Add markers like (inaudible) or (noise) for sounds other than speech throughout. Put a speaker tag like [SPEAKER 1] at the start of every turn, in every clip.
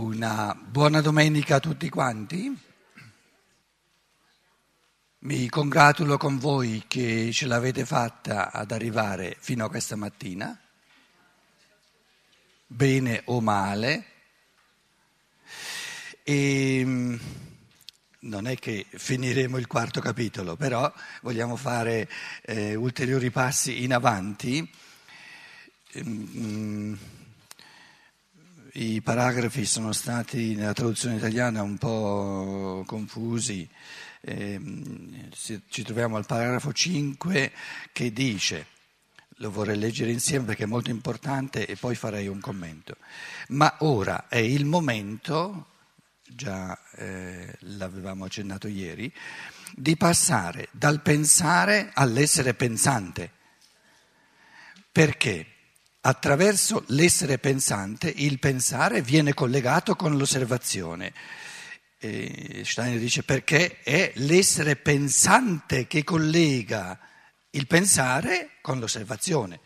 [SPEAKER 1] Una buona domenica a tutti quanti. Mi congratulo con voi che ce l'avete fatta ad arrivare fino a questa mattina, bene o male. E mm, non è che finiremo il quarto capitolo, però vogliamo fare eh, ulteriori passi in avanti. Mm, i paragrafi sono stati nella traduzione italiana un po' confusi. Eh, ci troviamo al paragrafo 5 che dice, lo vorrei leggere insieme perché è molto importante e poi farei un commento, ma ora è il momento, già eh, l'avevamo accennato ieri, di passare dal pensare all'essere pensante. Perché? Attraverso l'essere pensante il pensare viene collegato con l'osservazione. E Steiner dice perché è l'essere pensante che collega il pensare con l'osservazione,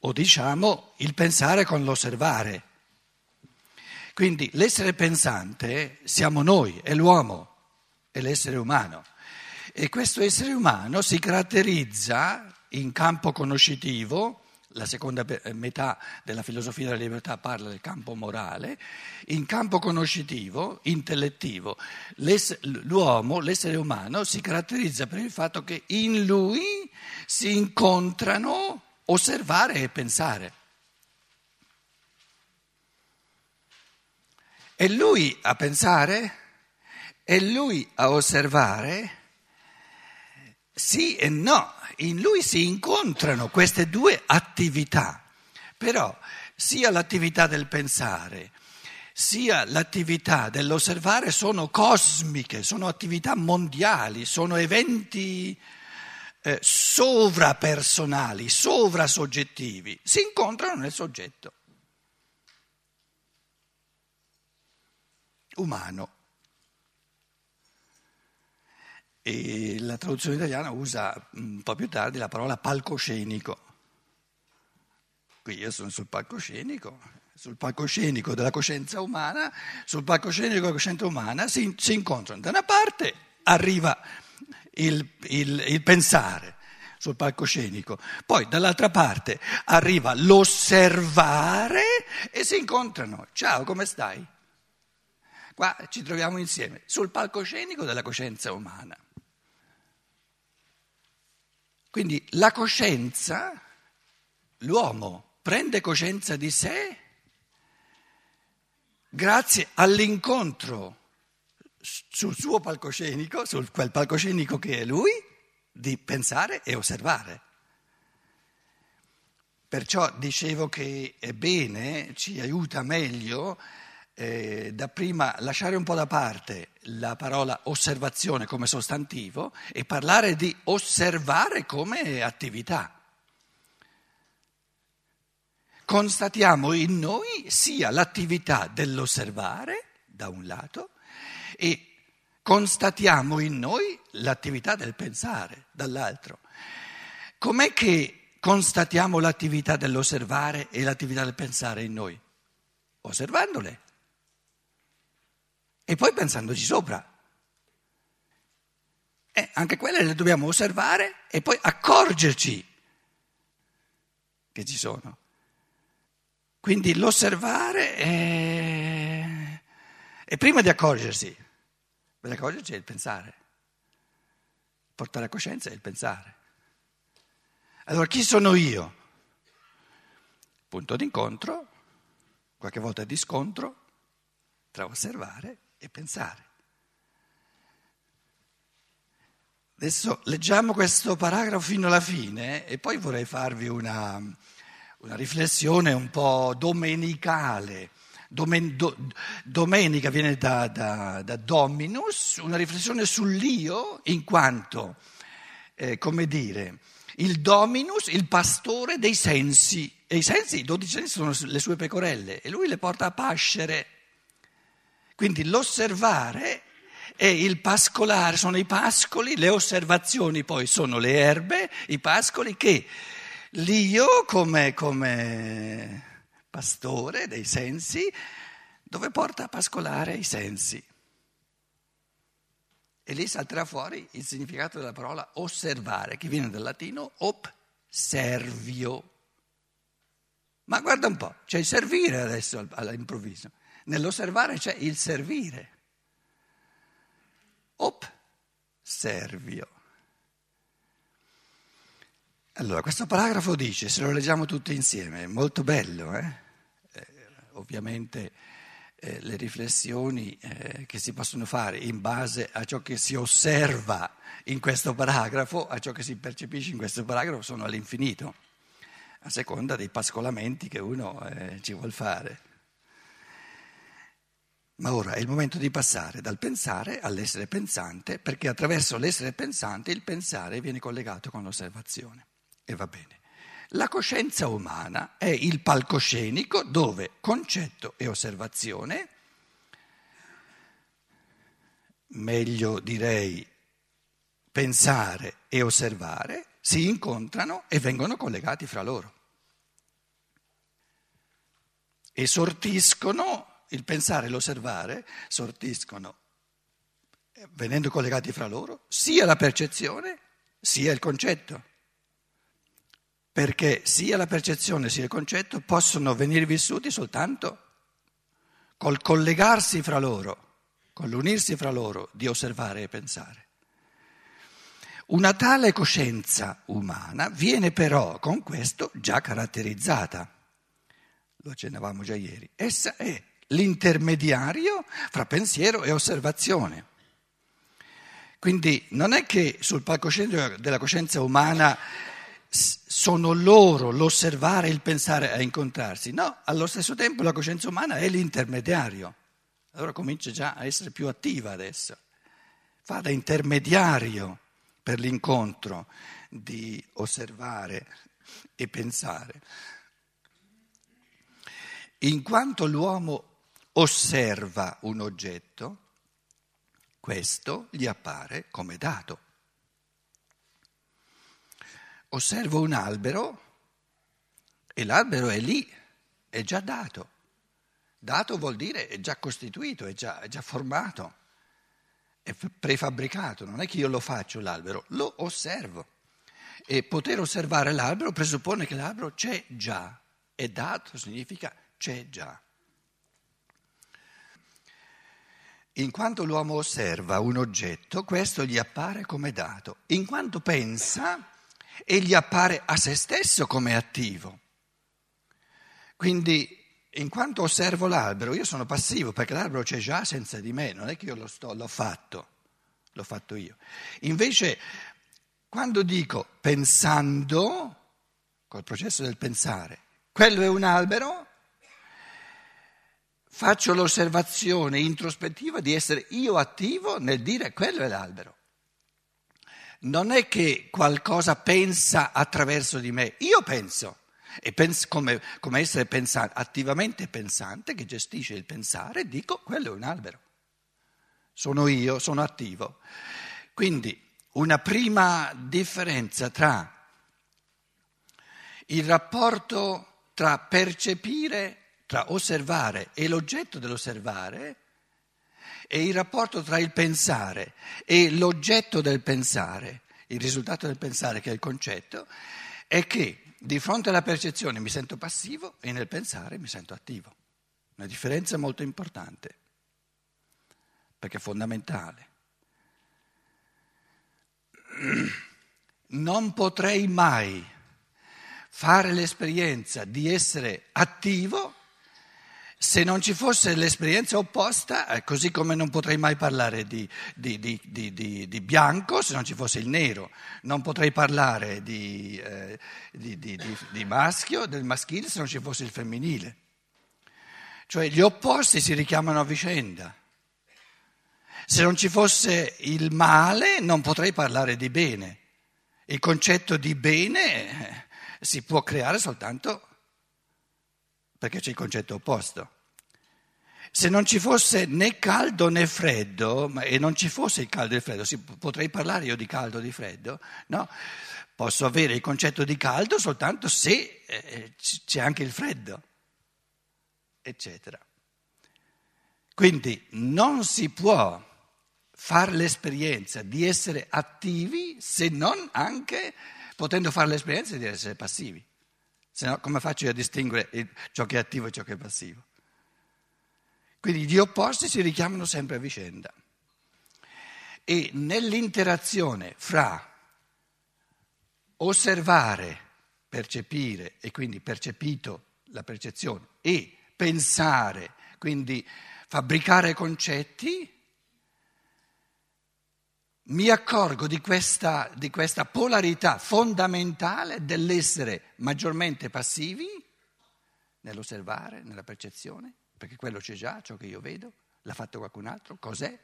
[SPEAKER 1] o diciamo il pensare con l'osservare. Quindi l'essere pensante siamo noi, è l'uomo, è l'essere umano. E questo essere umano si caratterizza in campo conoscitivo la seconda eh, metà della filosofia della libertà parla del campo morale, in campo conoscitivo, intellettivo, l'uomo, l'essere umano, si caratterizza per il fatto che in lui si incontrano osservare e pensare. È lui a pensare? È lui a osservare? Sì e no in lui si incontrano queste due attività, però sia l'attività del pensare sia l'attività dell'osservare sono cosmiche, sono attività mondiali, sono eventi eh, sovrapersonali, sovrasoggettivi, si incontrano nel soggetto umano. E la traduzione italiana usa un po' più tardi la parola palcoscenico. Qui io sono sul palcoscenico, sul palcoscenico della coscienza umana, sul palcoscenico della coscienza umana si, si incontrano. Da una parte arriva il, il, il pensare sul palcoscenico, poi dall'altra parte arriva l'osservare e si incontrano. Ciao, come stai? Qua ci troviamo insieme sul palcoscenico della coscienza umana. Quindi la coscienza, l'uomo prende coscienza di sé grazie all'incontro sul suo palcoscenico, su quel palcoscenico che è lui, di pensare e osservare. Perciò dicevo che è bene, ci aiuta meglio eh, dapprima lasciare un po' da parte la parola osservazione come sostantivo e parlare di osservare come attività. Constatiamo in noi sia l'attività dell'osservare, da un lato, e constatiamo in noi l'attività del pensare, dall'altro. Com'è che constatiamo l'attività dell'osservare e l'attività del pensare in noi? Osservandole e poi pensandoci sopra. Eh, anche quelle le dobbiamo osservare e poi accorgerci che ci sono. Quindi l'osservare è... e prima di accorgersi, per accorgersi è il pensare. Portare a coscienza è il pensare. Allora chi sono io? Punto d'incontro, qualche volta di scontro tra osservare e pensare. Adesso leggiamo questo paragrafo fino alla fine e poi vorrei farvi una, una riflessione un po' domenicale. Domen, do, domenica viene da, da, da, Dominus, una riflessione sull'io in quanto, eh, come dire, il Dominus, il pastore dei sensi. E i sensi, i dodici sensi sono le sue pecorelle e lui le porta a pascere quindi l'osservare è il pascolare, sono i pascoli, le osservazioni poi sono le erbe, i pascoli che l'io come, come pastore dei sensi dove porta a pascolare i sensi. E lì salterà fuori il significato della parola osservare, che viene dal latino observio. Ma guarda un po', c'è il servire adesso all'improvviso. Nell'osservare c'è il servire. Observio. Allora, questo paragrafo dice, se lo leggiamo tutti insieme, è molto bello, eh? Eh, ovviamente eh, le riflessioni eh, che si possono fare in base a ciò che si osserva in questo paragrafo, a ciò che si percepisce in questo paragrafo, sono all'infinito, a seconda dei pascolamenti che uno eh, ci vuol fare. Ma ora è il momento di passare dal pensare all'essere pensante, perché attraverso l'essere pensante il pensare viene collegato con l'osservazione. E va bene. La coscienza umana è il palcoscenico dove concetto e osservazione, meglio direi pensare e osservare, si incontrano e vengono collegati fra loro. E sortiscono, il pensare e l'osservare, sortiscono, venendo collegati fra loro, sia la percezione sia il concetto. Perché sia la percezione sia il concetto possono venire vissuti soltanto col collegarsi fra loro, con l'unirsi fra loro di osservare e pensare. Una tale coscienza umana viene però con questo già caratterizzata, lo accennavamo già ieri, essa è l'intermediario fra pensiero e osservazione. Quindi non è che sul palcoscenico della coscienza umana sono loro l'osservare e il pensare a incontrarsi. No, allo stesso tempo la coscienza umana è l'intermediario. Allora comincia già a essere più attiva adesso. Fa da intermediario per l'incontro di osservare e pensare. In quanto l'uomo osserva un oggetto, questo gli appare come dato osservo un albero e l'albero è lì, è già dato. Dato vuol dire è già costituito, è già, è già formato, è prefabbricato, non è che io lo faccio l'albero, lo osservo. E poter osservare l'albero presuppone che l'albero c'è già, è dato significa c'è già. In quanto l'uomo osserva un oggetto, questo gli appare come dato. In quanto pensa, egli appare a se stesso come attivo. Quindi, in quanto osservo l'albero, io sono passivo perché l'albero c'è già senza di me, non è che io lo sto, l'ho fatto, l'ho fatto io. Invece, quando dico pensando, col processo del pensare, quello è un albero, faccio l'osservazione introspettiva di essere io attivo nel dire quello è l'albero non è che qualcosa pensa attraverso di me, io penso. E penso come, come essere pensante, attivamente pensante che gestisce il pensare, dico quello è un albero. Sono io, sono attivo. Quindi una prima differenza tra il rapporto tra percepire, tra osservare e l'oggetto dell'osservare e il rapporto tra il pensare e l'oggetto del pensare, il risultato del pensare che è il concetto, è che di fronte alla percezione mi sento passivo e nel pensare mi sento attivo. Una differenza molto importante, perché è fondamentale. Non potrei mai fare l'esperienza di essere attivo se non ci fosse l'esperienza opposta, eh, così come non potrei mai parlare di, di, di, di, bianco se non ci fosse il nero, non potrei parlare eh, di, maschio, del maschile se non ci fosse il femminile. Cioè gli opposti si richiamano a vicenda. Se non ci fosse il male non potrei parlare di bene. Il concetto di bene eh, si può creare soltanto perché c'è il concetto opposto. Se non ci fosse né caldo né freddo, e non ci fosse il caldo e il freddo, si, potrei parlare io di caldo o di freddo? No? Posso avere il concetto di caldo soltanto se eh, c'è anche il freddo, eccetera. Quindi non si può fare l'esperienza di essere attivi se non anche potendo fare l'esperienza di essere passivi. Se no, come faccio a distinguere ciò che è attivo e ciò che è passivo? Quindi gli opposti si richiamano sempre a vicenda. E nell'interazione fra osservare, percepire e quindi percepito la percezione e pensare, quindi fabbricare concetti, mi accorgo di questa, di questa, polarità fondamentale dell'essere maggiormente passivi nell'osservare, nella percezione, perché quello c'è già, ciò che io vedo, l'ha fatto qualcun altro, cos'è?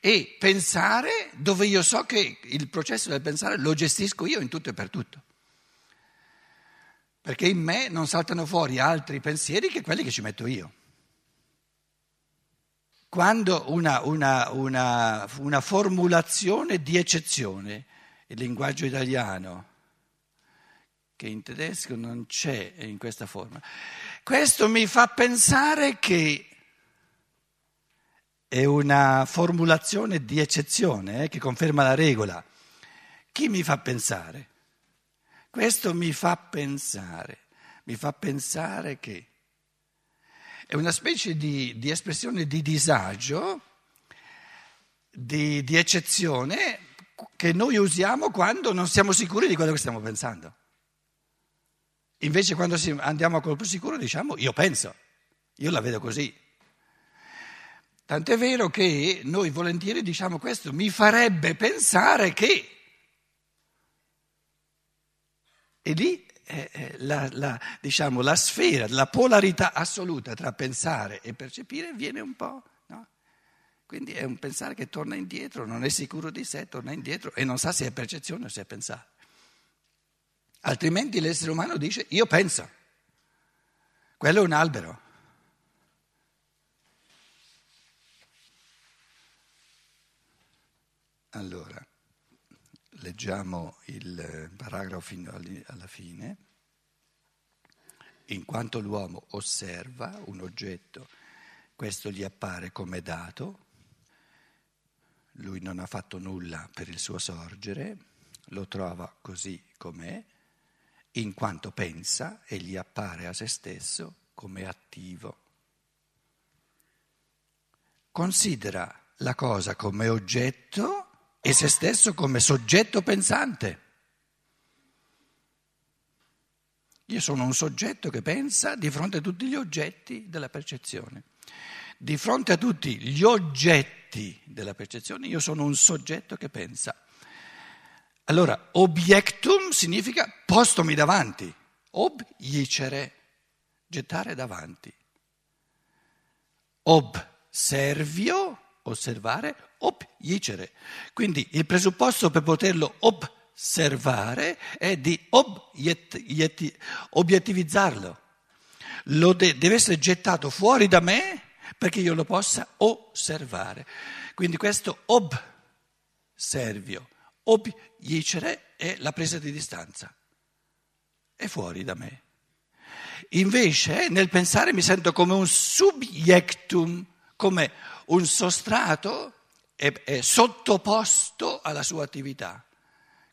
[SPEAKER 1] E pensare dove io so che il processo del pensare lo gestisco io in tutto e per tutto. Perché in me non saltano fuori altri pensieri che quelli che ci metto io. Quando una, una, una, una formulazione di eccezione, il linguaggio italiano, che in tedesco non c'è in questa forma, questo mi fa pensare che è una formulazione di eccezione eh, che conferma la regola. Chi mi fa pensare? Questo mi fa pensare, mi fa pensare che è una specie di, di espressione di disagio, di, di eccezione che noi usiamo quando non siamo sicuri di quello che stiamo pensando. Invece quando andiamo a colpo sicuro diciamo io penso, io la vedo così. Tant'è vero che noi volentieri diciamo questo, mi farebbe pensare che... E lì eh, la, la, diciamo, la sfera, la polarità assoluta tra pensare e percepire viene un po'. No? Quindi è un pensare che torna indietro, non è sicuro di sé, torna indietro e non sa se è percezione o se è pensare. Altrimenti l'essere umano dice io penso, quello è un albero. Allora leggiamo il paragrafo fino alla fine, in quanto l'uomo osserva un oggetto, questo gli appare come dato, lui non ha fatto nulla per il suo sorgere, lo trova così com'è, in quanto pensa e gli appare a se stesso come attivo. Considera la cosa come oggetto e se stesso come soggetto pensante. Io sono un soggetto che pensa di fronte a tutti gli oggetti della percezione. Di fronte a tutti gli oggetti della percezione io sono un soggetto che pensa. Allora, obiectum significa postomi davanti, obicere, gettare davanti. Observio, osservare, obicere. Quindi il presupposto per poterlo osservare è di obiet, obiettivizzarlo. Lo de, deve essere gettato fuori da me perché io lo possa osservare. Quindi questo observio, obicere è la presa di distanza. È fuori da me. Invece nel pensare mi sento come un subjectum, come un sostrato è, è sottoposto alla sua attività.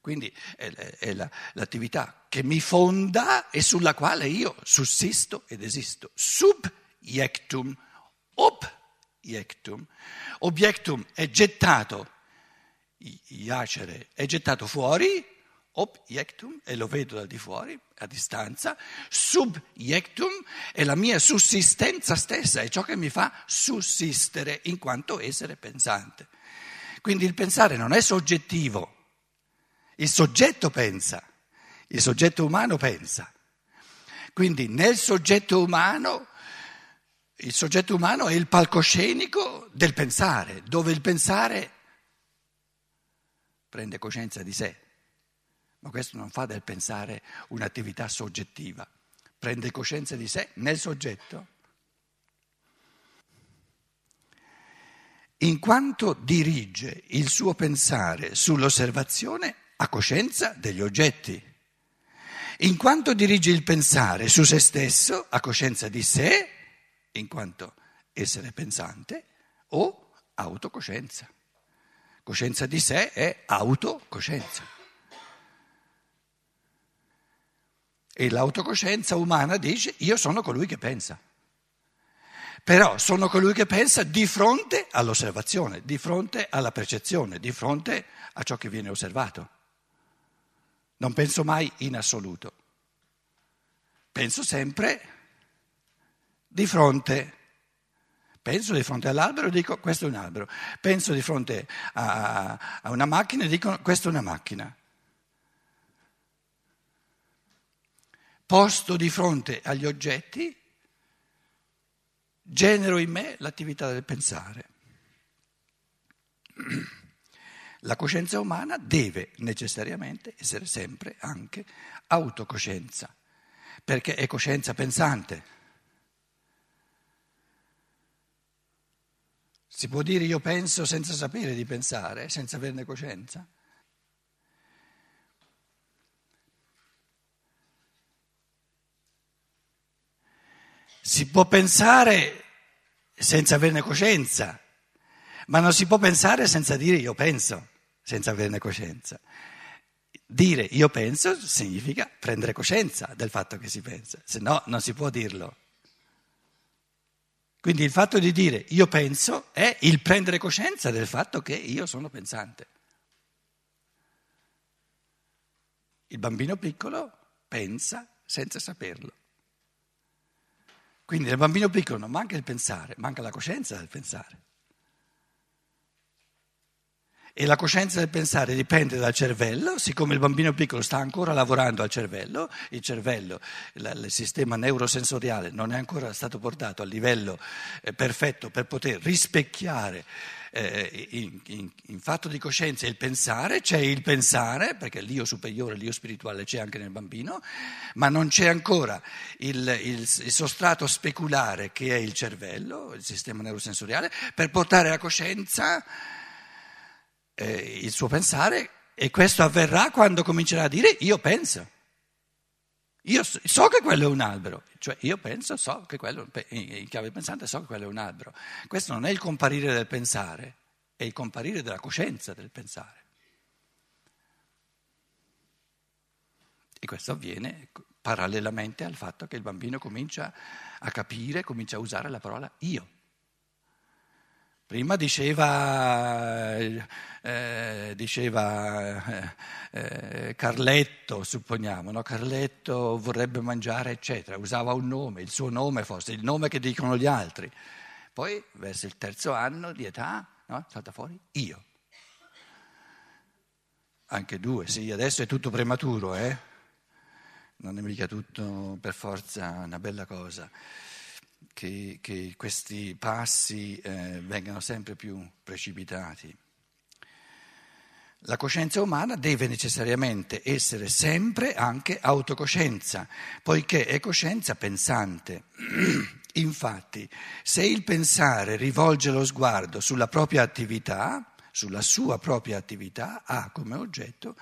[SPEAKER 1] Quindi è, è la, l'attività che mi fonda e sulla quale io sussisto ed esisto. Subjectum, objectum. Objectum è gettato, iacere è gettato fuori, objectum, e lo vedo da di fuori, a distanza, subjectum è la mia sussistenza stessa, è ciò che mi fa sussistere in quanto essere pensante. Quindi il pensare non è soggettivo, il soggetto pensa, il soggetto umano pensa. Quindi nel soggetto umano, il soggetto umano è il palcoscenico del pensare, dove il pensare prende coscienza di sé. Ma questo non fa del pensare un'attività soggettiva, prende coscienza di sé nel soggetto. In quanto dirige il suo pensare sull'osservazione, ha coscienza degli oggetti. In quanto dirige il pensare su se stesso, ha coscienza di sé, in quanto essere pensante, o autocoscienza. Coscienza di sé è autocoscienza. E l'autocoscienza umana dice io sono colui che pensa. Però sono colui che pensa di fronte all'osservazione, di fronte alla percezione, di fronte a ciò che viene osservato. Non penso mai in assoluto. Penso sempre di fronte. Penso di fronte all'albero e dico questo è un albero. Penso di fronte a, a una macchina e dico questa è una macchina. Posto di fronte agli oggetti, genero in me l'attività del pensare. La coscienza umana deve necessariamente essere sempre anche autocoscienza, perché è coscienza pensante. Si può dire io penso senza sapere di pensare, senza averne coscienza? Si può pensare senza averne coscienza, ma non si può pensare senza dire io penso, senza averne coscienza. Dire io penso significa prendere coscienza del fatto che si pensa, se no non si può dirlo. Quindi il fatto di dire io penso è il prendere coscienza del fatto che io sono pensante. Il bambino piccolo pensa senza saperlo. Quindi nel bambino piccolo non manca il pensare, manca la coscienza del pensare. E la coscienza del pensare dipende dal cervello, siccome il bambino piccolo sta ancora lavorando al cervello, il cervello, il sistema neurosensoriale non è ancora stato portato a livello eh, perfetto per poter rispecchiare eh, in, in, in, fatto di coscienza il pensare, c'è il pensare, perché l'io superiore, l'io spirituale c'è anche nel bambino, ma non c'è ancora il, il, il sostrato speculare che è il cervello, il sistema neurosensoriale, per portare la coscienza eh, il suo pensare e questo avverrà quando comincerà a dire io penso. Io so che quello è un albero, cioè io penso, so che quello, in chiave pensante so che quello è un albero. Questo non è il comparire del pensare, è il comparire della coscienza del pensare. E questo avviene parallelamente al fatto che il bambino comincia a capire, comincia a usare la parola io. Prima diceva, eh, diceva eh, eh, Carletto, supponiamo, no? Carletto vorrebbe mangiare, eccetera, usava un nome, il suo nome forse, il nome che dicono gli altri. Poi, verso il terzo anno di età, no? salta fuori io. Anche due, sì, adesso è tutto prematuro, eh? Non è mica tutto per forza una bella cosa che, che questi passi eh, vengano sempre più precipitati. La coscienza umana deve necessariamente essere sempre anche autocoscienza, poiché è coscienza pensante. (clears throat) Infatti, se il pensare rivolge lo sguardo sulla propria attività, sulla sua propria attività, ha come oggetto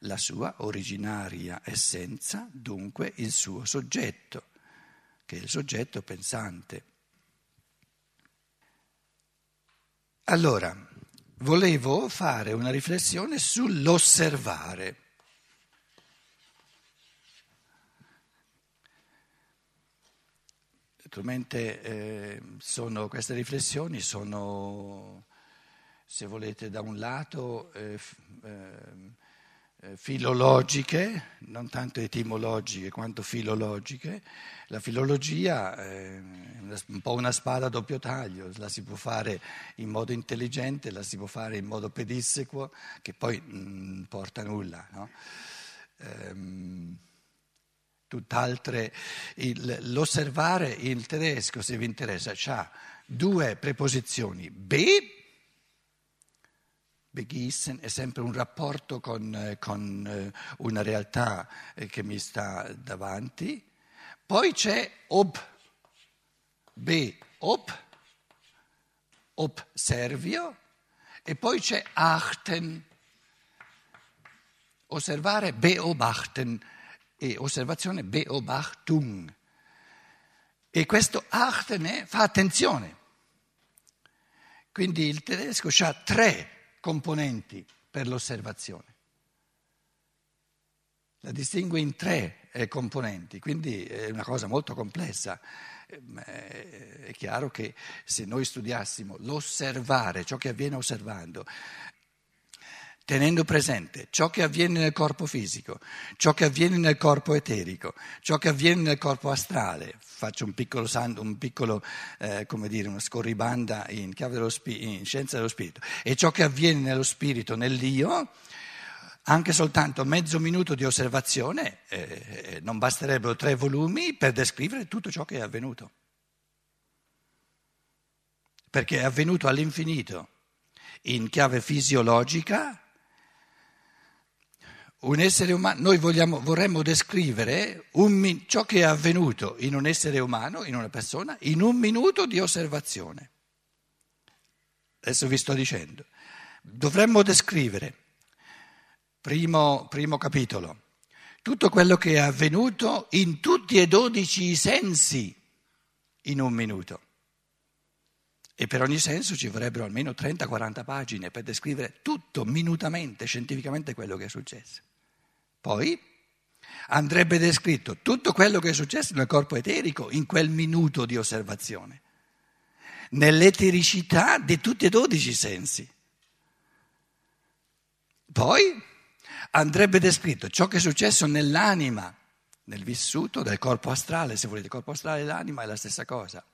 [SPEAKER 1] la sua originaria essenza, dunque il suo soggetto che è il soggetto pensante. Allora, volevo fare una riflessione sull'osservare. Naturalmente eh, queste riflessioni sono, se volete, da un lato eh, eh, eh, filologiche, non tanto etimologiche quanto filologiche. La filologia è un po' una spada a doppio taglio, la si può fare in modo intelligente, la si può fare in modo pedissequo, che poi non porta nulla. No? Ehm, tutt'altre, il, l'osservare il tedesco, se vi interessa, ha due preposizioni, be Begießen è sempre un rapporto con, eh, con eh, una realtà eh, che mi sta davanti. Poi c'è ob, be, ob, observio, e poi c'è achten, osservare, beobachten, e osservazione, beobachtung. E questo achtene fa attenzione. Quindi il tedesco ha tre componenti per l'osservazione. La distingue in tre eh, componenti, quindi è una cosa molto complessa. Ehm, è chiaro che se noi studiassimo l'osservare, ciò che avviene osservando, tenendo presente ciò che avviene nel corpo fisico, ciò che avviene nel corpo eterico, ciò che avviene nel corpo astrale, faccio un piccolo, un piccolo eh, come dire, una scorribanda in, in scienza dello spirito, e ciò che avviene nello spirito, nell'io, anche soltanto mezzo minuto di osservazione, eh, non basterebbero tre volumi per descrivere tutto ciò che è avvenuto. Perché è avvenuto all'infinito in chiave fisiologica, un essere umano, noi vogliamo, vorremmo descrivere un, ciò che è avvenuto in un essere umano, in una persona, in un minuto di osservazione. Adesso vi sto dicendo. Dovremmo descrivere, primo, primo capitolo, tutto quello che è avvenuto in tutti e dodici i sensi in un minuto. E per ogni senso ci vorrebbero almeno 30-40 pagine per descrivere tutto minutamente, scientificamente quello che è successo. Poi andrebbe descritto tutto quello che è successo nel corpo eterico in quel minuto di osservazione, nell'etericità di tutti e dodici i sensi. Poi andrebbe descritto ciò che è successo nell'anima, nel vissuto del corpo astrale, se volete, il corpo astrale e l'anima è la stessa cosa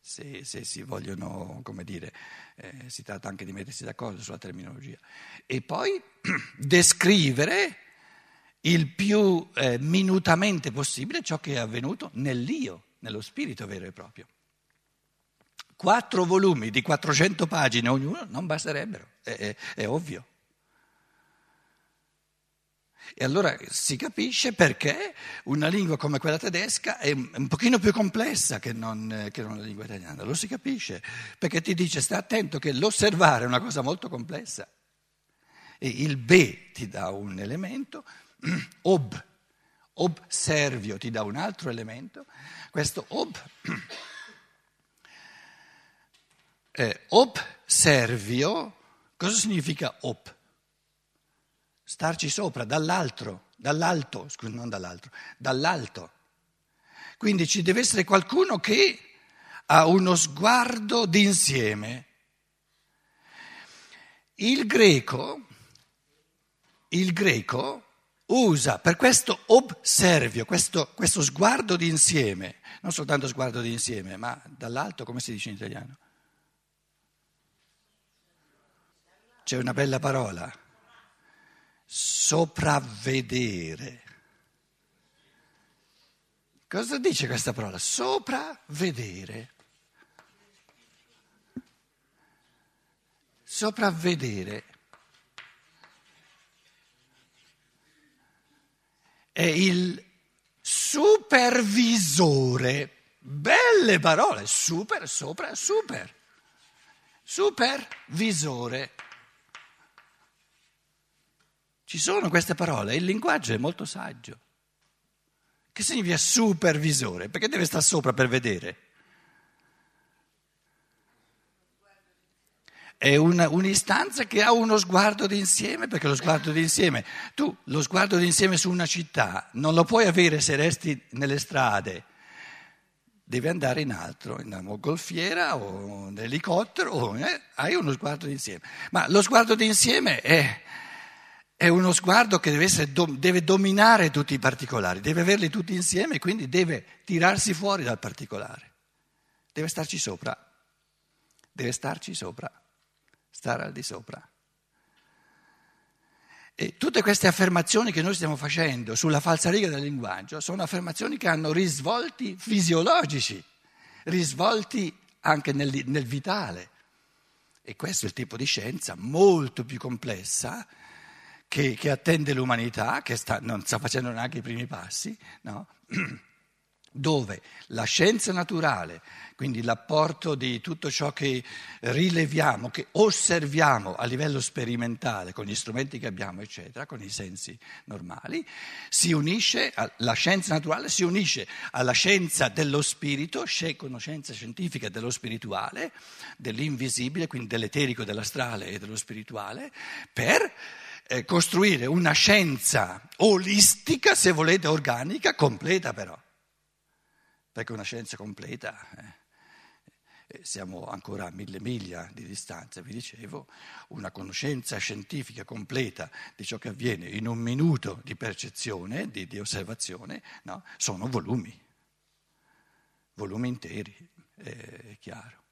[SPEAKER 1] se, se, si vogliono, come dire, eh, si tratta anche di mettersi d'accordo sulla terminologia. E poi (clears throat) descrivere il più eh, minutamente possibile ciò che è avvenuto nell'io, nello spirito vero e proprio. Quattro volumi di 400 pagine ognuno non basterebbero, è, è, è ovvio. E allora si capisce perché una lingua come quella tedesca è un pochino più complessa che non, che non la lingua italiana, lo si capisce, perché ti dice sta attento che l'osservare è una cosa molto complessa. E il be ti dà un elemento, (clears throat) ob, observio ti dà un altro elemento, questo ob, (clears throat) eh, observio, cosa significa ob? starci sopra, dall'altro, dall'alto, scusa, non dall'altro, dall'alto. Quindi ci deve essere qualcuno che ha uno sguardo d'insieme. Il greco, il greco usa per questo observio, questo, questo sguardo d'insieme, non soltanto sguardo d'insieme, ma dall'alto, come si dice in italiano? C'è una bella parola sopravvedere. Cosa dice questa parola? Sopravvedere. Sopravvedere. È il supervisore. Belle parole, super, sopra, super. Supervisore. Ci sono queste parole, il linguaggio è molto saggio. Che significa supervisore? Perché deve stare sopra per vedere? È una, un'istanza che ha uno sguardo d'insieme, perché lo sguardo d'insieme, tu lo sguardo d'insieme su una città non lo puoi avere se resti nelle strade, devi andare in altro, in una golfiera o in elicottero, o, eh, hai uno sguardo d'insieme. Ma lo sguardo d'insieme è è uno sguardo che deve, essere, deve, dominare tutti i particolari, deve averli tutti insieme, quindi deve tirarsi fuori dal particolare. Deve starci sopra, deve starci sopra, stare al di sopra. E tutte queste affermazioni che noi stiamo facendo sulla falsa riga del linguaggio sono affermazioni che hanno risvolti fisiologici, risvolti anche nel, nel vitale. E questo è il tipo di scienza molto più complessa che, che attende l'umanità, che sta, non sta facendo neanche i primi passi, no? (clears throat) dove la scienza naturale, quindi l'apporto di tutto ciò che rileviamo, che osserviamo a livello sperimentale con gli strumenti che abbiamo, eccetera, con i sensi normali, si unisce, la scienza naturale si unisce alla scienza dello spirito, conoscenza scientifica dello spirituale, dell'invisibile, quindi dell'eterico, dell'astrale e dello spirituale, per eh, costruire una scienza olistica, se volete organica, completa però perché una scienza completa, eh, siamo ancora a mille miglia di distanza, vi dicevo, una conoscenza scientifica completa di ciò che avviene in un minuto di percezione, di, di osservazione, no? sono volumi, volumi interi, è chiaro.